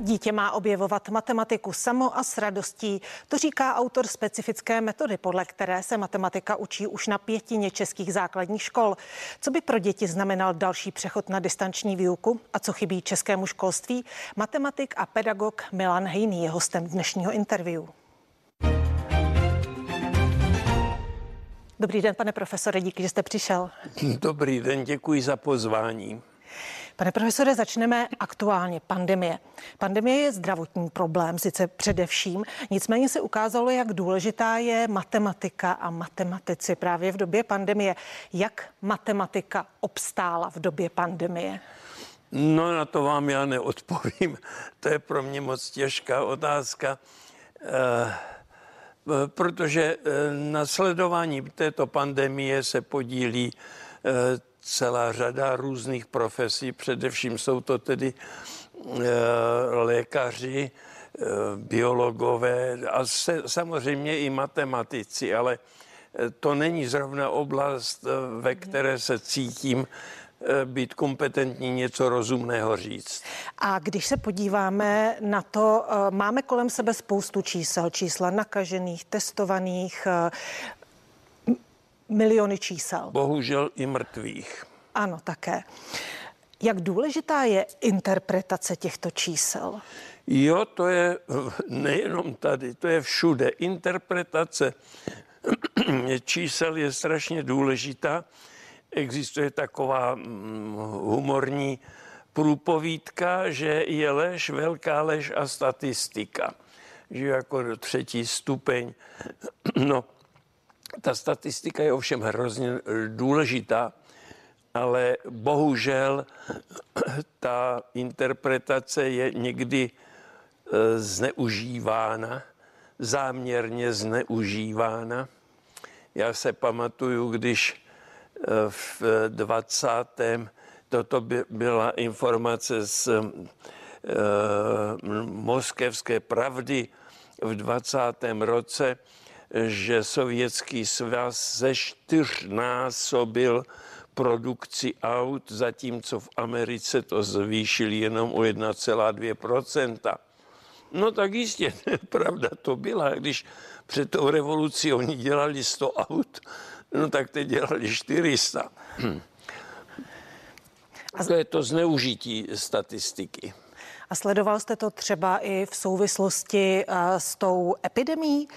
Dítě má objevovat matematiku samo a s radostí. To říká autor specifické metody, podle které se matematika učí už na pětině českých základních škol. Co by pro děti znamenal další přechod na distanční výuku a co chybí českému školství? Matematik a pedagog Milan Hejný je hostem dnešního interview. Dobrý den, pane profesore, díky, že jste přišel. Dobrý den, děkuji za pozvání. Pane profesore, začneme aktuálně. Pandemie. Pandemie je zdravotní problém, sice především, nicméně se ukázalo, jak důležitá je matematika a matematici právě v době pandemie. Jak matematika obstála v době pandemie? No na to vám já neodpovím. To je pro mě moc těžká otázka. Eh, protože eh, na sledování této pandemie se podílí eh, celá řada různých profesí, především jsou to tedy e, lékaři, e, biologové a se, samozřejmě i matematici, ale to není zrovna oblast, ve které se cítím být kompetentní něco rozumného říct. A když se podíváme na to, máme kolem sebe spoustu čísel, čísla nakažených, testovaných, miliony čísel. Bohužel i mrtvých. Ano, také. Jak důležitá je interpretace těchto čísel? Jo, to je nejenom tady, to je všude. Interpretace čísel je strašně důležitá. Existuje taková mm, humorní průpovídka, že je lež, velká lež a statistika. Že jako třetí stupeň. No, ta statistika je ovšem hrozně důležitá, ale bohužel ta interpretace je někdy e, zneužívána, záměrně zneužívána. Já se pamatuju, když e, v 20. toto by byla informace z moskevské pravdy v 20. roce, že Sovětský svaz ze čtyřnásobil produkci aut, zatímco v Americe to zvýšili jenom o 1,2% No tak jistě, pravda to byla. Když před tou revolucí oni dělali 100 aut, no tak teď dělali 400. A to je to zneužití statistiky. A sledoval jste to třeba i v souvislosti eh, s tou epidemí?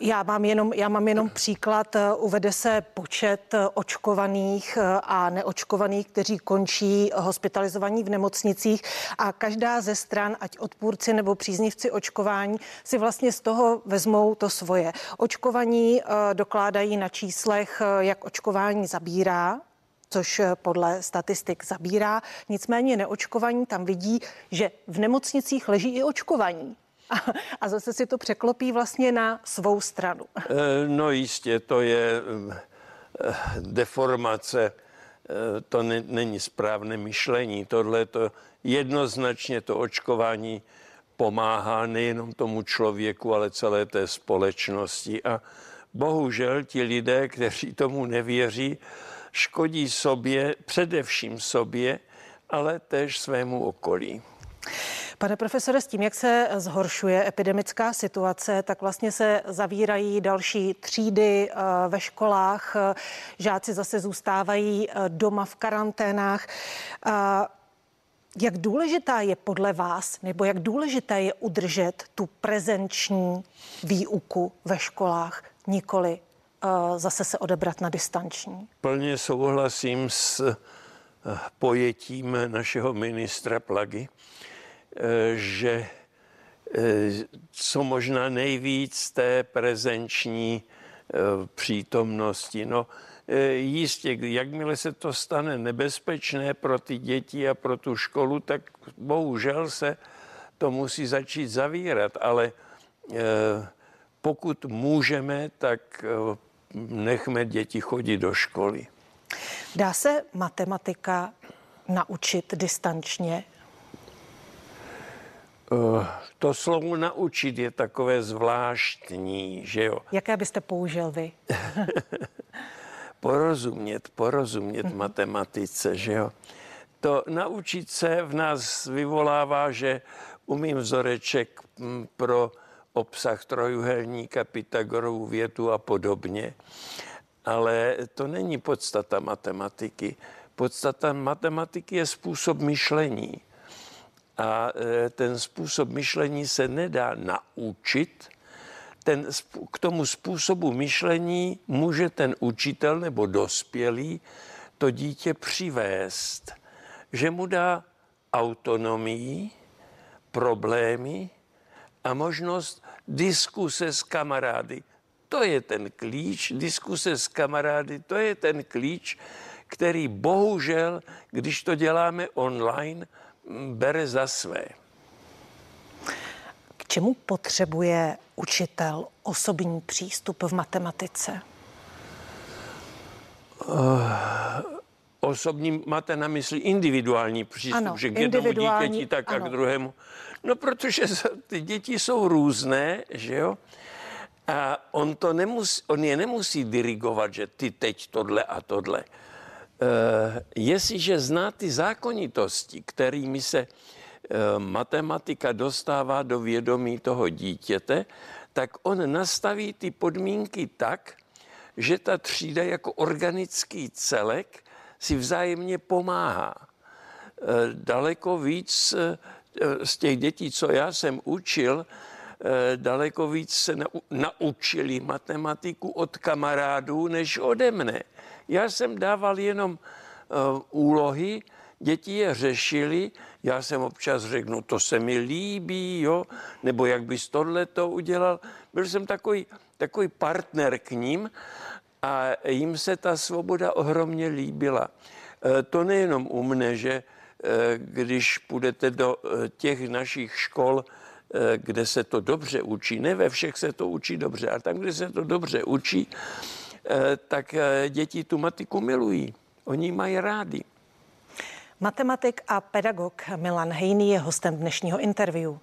Já mám jenom, já mám jenom příklad. Eh, uvede se počet eh, očkovaných a neočkovaných, kteří končí hospitalizovaní v nemocnicích a každá ze stran, ať odpůrci nebo příznivci očkování, si vlastně z toho vezmou to svoje. Očkovaní dokládají na číslech, jak očkování zabírá, což eh, podle statistik zabírá. Nicméně neočkovaní tam vidí, že v nemocnicích leží i očkovaní. A zase si to překlopí vlastně na svou stranu. Eh, no jistě, to je eh, deformace, to ne, není správné myšlení. Tohle to jednoznačně to očkování pomáhá nejenom tomu člověku, ale celé té společnosti. A bohužel ti lidé, kteří tomu nevěří, škodí sobě, především sobě, ale též svému okolí. Pane profesore, s tím, jak se zhoršuje epidemická situace, tak vlastně se zavírají další třídy eh, ve školách, žáci zase zůstávají eh, doma v karanténách. Eh, jak důležitá je podle vás, nebo jak důležité je udržet tu prezenční výuku ve školách, nikoli zase se odebrat na distanční. Plně souhlasím s eh, pojetím našeho ministra Plagy, eh, že eh, co možná nejvíc té prezenční přítomnosti. No, jistě, jakmile se to stane nebezpečné pro ty děti a pro tu školu, tak bohužel se to musí začít zavírat, ale pokud můžeme, tak nechme děti chodit do školy. Dá se matematika naučit distančně? Uh, to slovo naučit je takové zvláštní, že jo? Jaké byste použil vy? porozumět, porozumět mm-hmm. matematice, že jo? To naučit se v nás vyvolává, že umím vzoreček mm, pro obsah trojuhelníka, Pythagorovu větu a podobně. Ale to není podstata matematiky. Podstata matematiky je způsob myšlení. A e, ten způsob myšlení se nedá naučit. Ten, k tomu způsobu myšlení může ten učitel nebo dospělý to dítě přivést, že mu dá autonomii, problémy a možnost diskuse s kamarády. To je ten klíč, diskuse s kamarády, to je ten klíč, který bohužel, když to děláme online, bere za své. K čemu potřebuje učitel osobní přístup v matematice? Uh, osobní máte na mysli individuální přístup, ano, že k jednomu dítěti, tak ano. a k druhému. No, protože ty děti jsou různé, že jo? A on, to nemusí, on je nemusí dirigovat, že ty teď tohle a tohle. Uh, jestliže zná ty zákonitosti, kterými se uh, matematika dostává do vědomí toho dítěte, tak on nastaví ty podmínky tak, že ta třída jako organický celek si vzájemně pomáhá. Uh, daleko víc z těch dětí, co já jsem učil, daleko víc se naučili matematiku od kamarádů než ode mne. Já jsem dával jenom uh, úlohy, děti je řešili, já jsem občas řekl, no to se mi líbí, jo, nebo jak bys tohle to udělal. Byl jsem takový, takový partner k ním a jim se ta svoboda ohromně líbila. To nejenom u mne, že když půjdete do e, těch našich škol, kde se to dobře učí, ne ve všech se to učí dobře, ale tam, kde se to dobře učí, Eh, tak eh, děti tu matiku milují. Oni mají rádi. Matematik a pedagog Milan Hejný je hostem dnešního interview.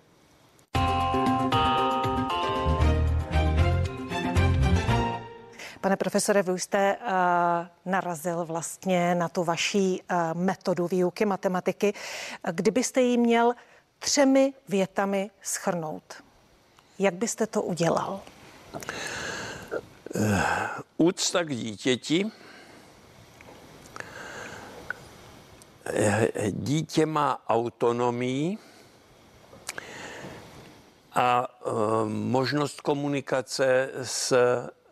Pane profesore, vy jste uh, narazil vlastně na tu vaší uh, metodu výuky matematiky. Kdybyste ji měl třemi větami schrnout, jak byste to udělal? Eh, úcta k dítěti. Eh, dítě má autonomii a eh, možnost komunikace s,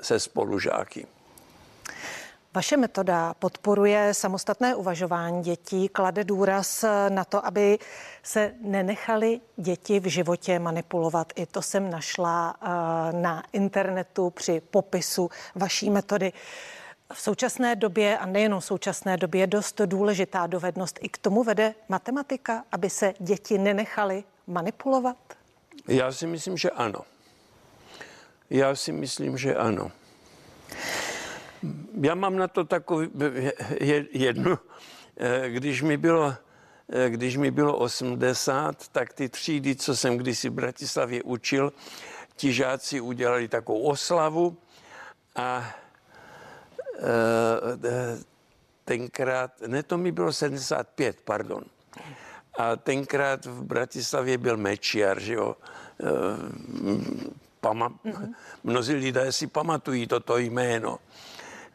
se spolužáky. Vaše metoda podporuje samostatné uvažování dětí, klade důraz na to, aby se nenechali děti v životě manipulovat. I to jsem našla eh, na internetu při popisu vaší metody. V současné době, a nejenom v současné době, je dost důležitá dovednost. I k tomu vede matematika, aby se děti nenechali manipulovat? Já si myslím, že ano. Já si myslím, že ano. Já mám na to takový jednu, eh, když mi bylo eh, když mi bylo 80, tak ty třídy, co jsem kdysi v Bratislavě učil, ti žáci udělali takovou oslavu a eh, tenkrát, ne to mi bylo 75, pardon. A tenkrát v Bratislavě byl Mečiar, že jo. Pama- mm-hmm. Mnozí lidé si pamatují toto jméno.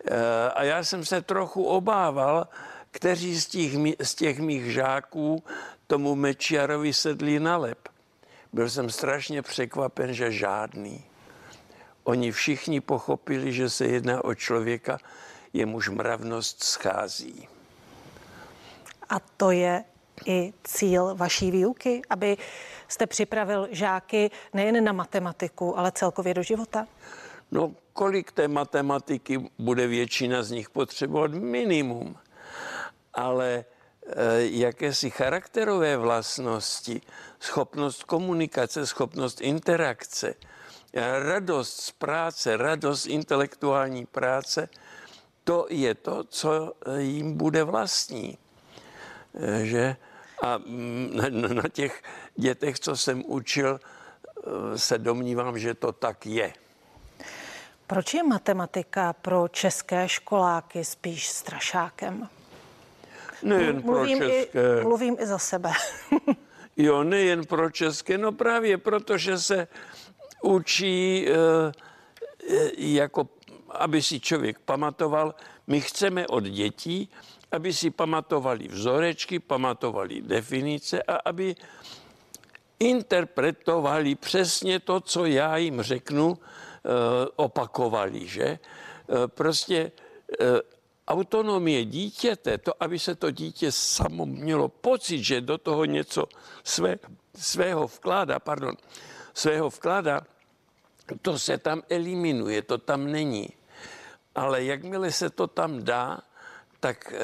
Eh, a já jsem se trochu obával, kteří z těch, z těch mých žáků tomu Mečiarovi sedli na lep. Byl jsem strašně překvapen, že žádný. Oni všichni pochopili, že se jedná o člověka, jemuž mravnost schází. A to je i cíl vaší výuky, aby jste připravil žáky nejen na matematiku, ale celkově do života? No, kolik té matematiky bude většina z nich potřebovat? Minimum. Ale eh, jakési charakterové vlastnosti, schopnost komunikace, schopnost interakce, radost z práce, radost intelektuální práce, to je to, co jim bude vlastní. Eh, že? A mm, na těch dětech, co jsem učil, eh, se domnívám, že to tak je. Proč je matematika pro české školáky spíš strašákem? Nejen mluvím pro české. I, mluvím i za sebe. Jo, nejen pro české, no právě protože se učí, e, jako aby si člověk pamatoval, my chceme od dětí, aby si pamatovali vzorečky, pamatovali definice a aby interpretovali přesně to, co já jim řeknu, eh, opakovali, že? Eh, prostě eh, autonomie dítěte, to, aby se to dítě samo mělo pocit, že do toho něco své, svého vkládá, pardon, svého vkládá, to se tam eliminuje, to tam není. Ale jakmile se to tam dá, tak e,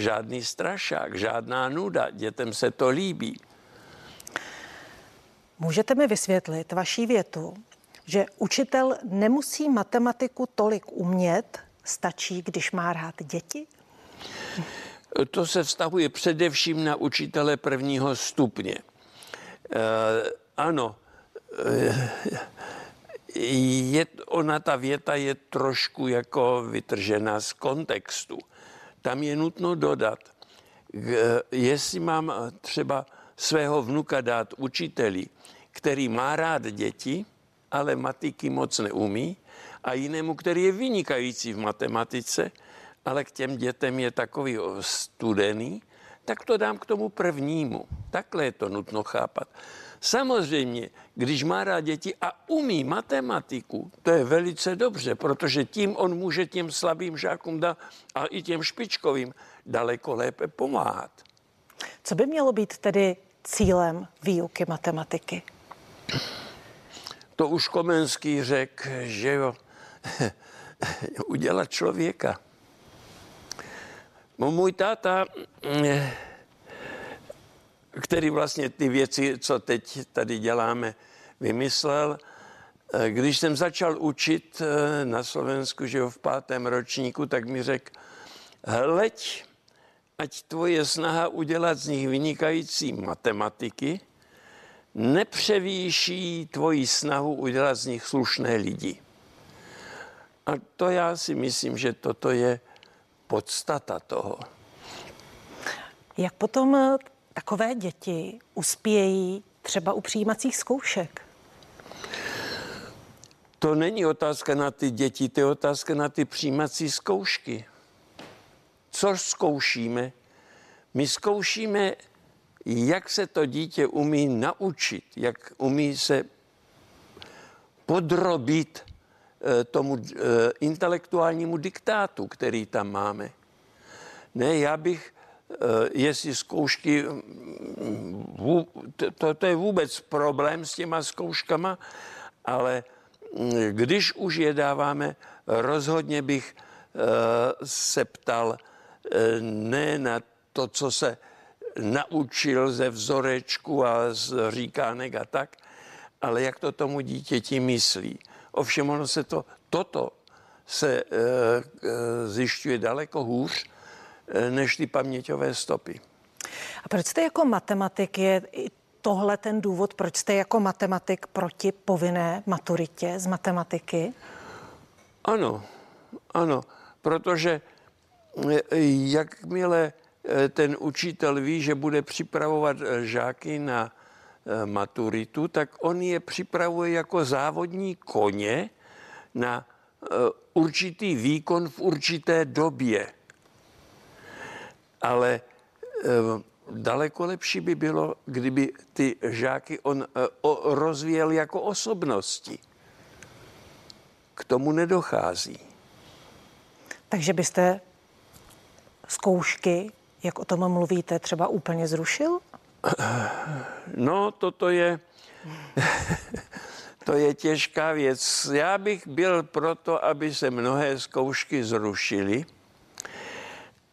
žádný strašák, žádná nuda, dětem se to líbí. Můžete mi vysvětlit vaší větu, že učitel nemusí matematiku tolik umět, stačí, když má rád děti? To se vztahuje především na učitele prvního stupně. E, ano, e, je, ona ta věta je trošku jako vytržená z kontextu. Tam je nutno dodat, jestli mám třeba svého vnuka dát učiteli, který má rád děti, ale matiky moc neumí, a jinému, který je vynikající v matematice, ale k těm dětem je takový studený, tak to dám k tomu prvnímu. Takhle je to nutno chápat. Samozřejmě, když má rád děti a umí matematiku, to je velice dobře, protože tím on může těm slabým žákům dát a i těm špičkovým daleko lépe pomáhat. Co by mělo být tedy cílem výuky matematiky? To už Komenský řekl, že jo, udělat člověka. Můj táta který vlastně ty věci, co teď tady děláme, vymyslel. Eh, když jsem začal učit eh, na Slovensku, že v pátém ročníku, tak mi řekl, hleď, ať tvoje snaha udělat z nich vynikající matematiky nepřevýší tvoji snahu udělat z nich slušné lidi. A to já si myslím, že toto je podstata toho. Jak potom takové děti uspějí třeba u přijímacích zkoušek? To není otázka na ty děti, to je otázka na ty přijímací zkoušky. Co zkoušíme? My zkoušíme, jak se to dítě umí naučit, jak umí se podrobit eh, tomu eh, intelektuálnímu diktátu, který tam máme. Ne, já bych Eh, jestli zkoušky, mm, to, to je vůbec problém s těma zkouškama, ale mm, když už je dáváme, rozhodně bych eh, se ptal eh, ne na to, co se naučil ze vzorečku a z říkánek a tak, ale jak to tomu dítěti myslí. Ovšem ono se to, toto se e, e, zjišťuje daleko hůř, Eh, než ty paměťové stopy. A proč jste jako matematik je tohle ten důvod, proč jste jako matematik proti povinné maturitě z matematiky? Ano, ano, protože eh, jakmile eh, ten učitel ví, že bude připravovat žáky na maturitu, tak on je připravuje jako závodní koně na určitý výkon v určité době ale eh, daleko lepší by bylo, kdyby ty žáky on eh, rozvíjel jako osobnosti. K tomu nedochází. Takže byste zkoušky, jak o tom mluvíte, třeba úplně zrušil? No, toto je, to je těžká věc. Já bych byl proto, aby se mnohé zkoušky zrušily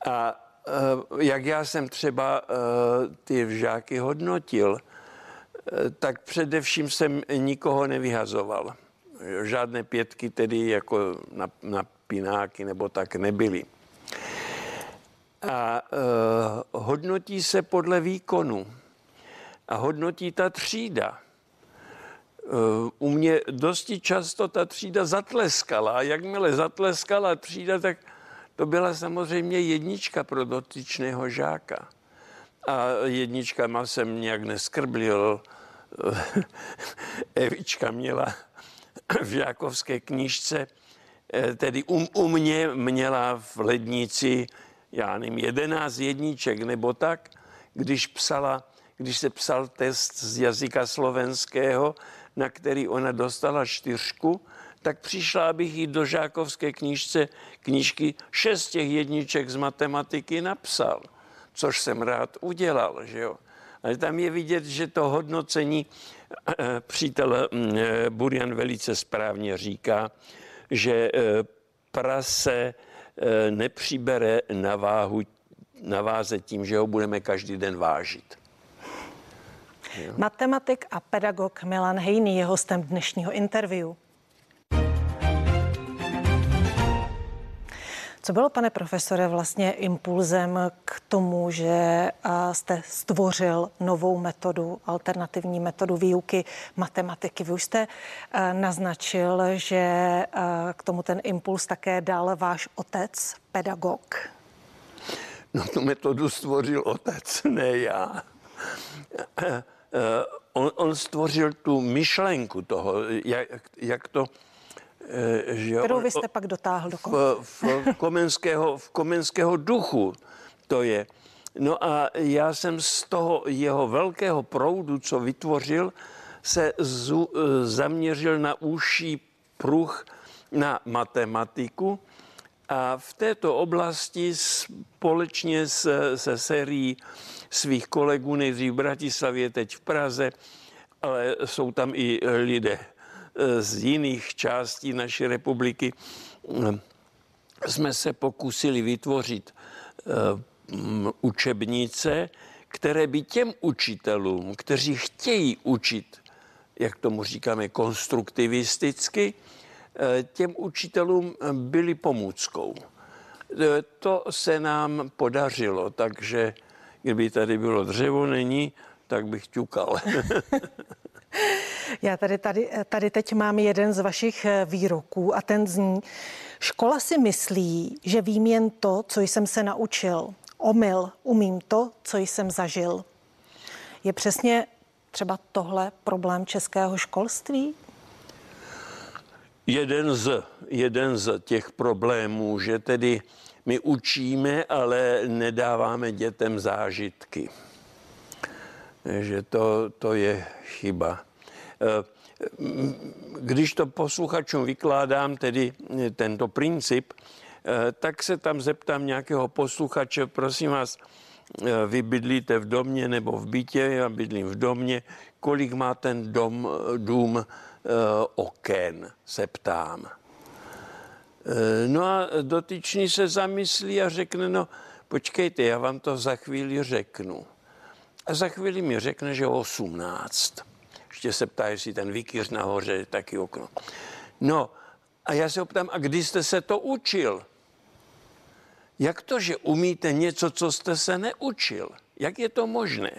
a Eh, jak já jsem třeba eh, ty žáky hodnotil, eh, tak především jsem nikoho nevyhazoval. Žádné pětky tedy jako na, na pináky nebo tak nebyly. A hodnotí se podle výkonu. A hodnotí ta třída. Uh, u mě dosti často ta třída zatleskala. A jakmile zatleskala třída, tak to byla samozřejmě jednička pro dotyčného žáka. a jedničkama jsem nějak neskrblil. Evička měla v žákovské knížce, eh, tedy u, u mě měla v lednici, já nevím, jedenáct jedniček nebo tak, když psala, když se psal test z jazyka slovenského, na který ona dostala čtyřku, tak přišla, abych jí do žákovské knížce, knížky šest těch jedniček z matematiky napsal, což jsem rád udělal, že jo. Ale tam je vidět, že to hodnocení eh, přítel mm, eh, Burian velice správně říká, že eh, prase nepřibere na váhu na váze tím, že ho budeme každý den vážit. Jo. Matematik a pedagog Milan Hejný je hostem dnešního interview. Co bylo, pane profesore, vlastně impulzem k tomu, že jste stvořil novou metodu, alternativní metodu výuky matematiky? Vy už jste naznačil, že k tomu ten impuls také dal váš otec, pedagog. No tu metodu stvořil otec, ne já. On, on stvořil tu myšlenku toho, jak, jak to Eh, že Kterou vy jste pak dotáhl do konce. V, v, komenského, v komenského duchu to je. No a já jsem z toho jeho velkého proudu, co vytvořil, se zu, eh, zaměřil na úžší pruh na matematiku a v této oblasti společně se, se sérií svých kolegů, nejdřív v Bratislavě, teď v Praze, ale jsou tam i lidé z jiných částí naší republiky. Jsme se pokusili vytvořit eh, učebnice, které by těm učitelům, kteří chtějí učit, jak tomu říkáme, konstruktivisticky, těm učitelům byly pomůckou. Eh, to se nám podařilo, takže kdyby tady bylo dřevo, není, tak bych ťukal. Já tady, tady, tady teď mám jeden z vašich eh, výroků a ten zní, škola si myslí, že vím jen to, co jsem se naučil. Omyl, umím to, co jsem zažil. Je přesně třeba tohle problém českého školství? Jeden z, jeden z těch problémů, že tedy my učíme, ale nedáváme dětem zážitky. Že to, to je chyba. Eh, když to posluchačům vykládám, tedy eh, tento princip, eh, tak se tam zeptám nějakého posluchače, prosím vás, vy bydlíte v domě nebo v bytě, já bydlím v domě, kolik má ten dom, dům oken, se ptám. No a dotyčný se zamyslí a řekne, no počkejte, já vám to za chvíli řeknu. A za chvíli mi řekne, že 18 ještě se ptá, jestli ten výkyř nahoře je taky okno. No a já se optám, a kdy jste se to učil? Jak to, že umíte něco, co jste se neučil? Jak je to možné?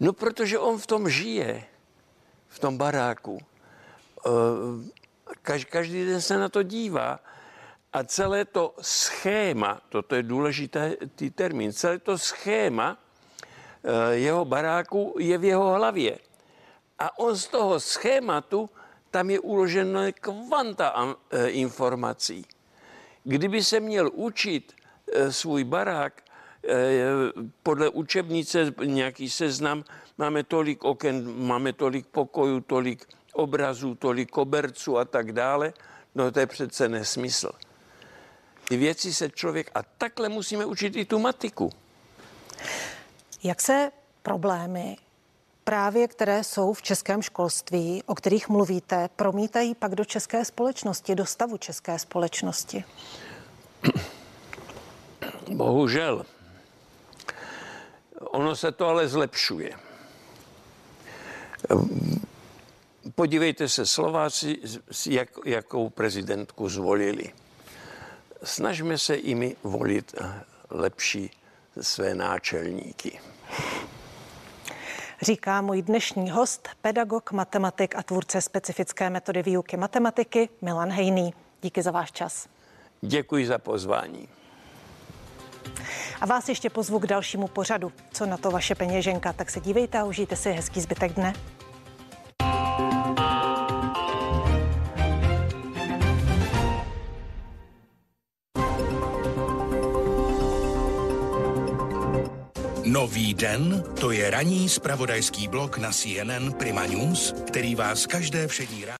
No, protože on v tom žije, v tom baráku. Eh, každý den se na to dívá a celé to schéma, toto je důležitý termín, celé to schéma Eh, jeho baráku je v jeho hlavě. A on z toho schématu, tam je uloženo kvanta eh, informací. Kdyby se měl učit svůj barák podle učebnice, nějaký seznam, máme tolik oken, máme tolik pokojů, tolik obrazů, tolik koberců a tak dále, no to je přece nesmysl. Ty věci se člověk, a takhle musíme učit i tu matiku. Jak se problémy právě které jsou v českém školství, o kterých mluvíte, promítají pak do české společnosti, do stavu české společnosti? Bohužel. Ono se to ale zlepšuje. Podívejte se, Slováci, jak, jakou prezidentku zvolili. Snažme se i volit lepší své náčelníky. Říká můj dnešní host, pedagog, matematik a tvůrce specifické metody výuky matematiky Milan Hejný. Díky za váš čas. Děkuji za pozvání. A vás ještě pozvu k dalšímu pořadu. Co na to vaše peněženka? Tak se dívejte a užijte si hezký zbytek dne. Nový den, to je ranní spravodajský blok na CNN Prima News, který vás každé všední ráno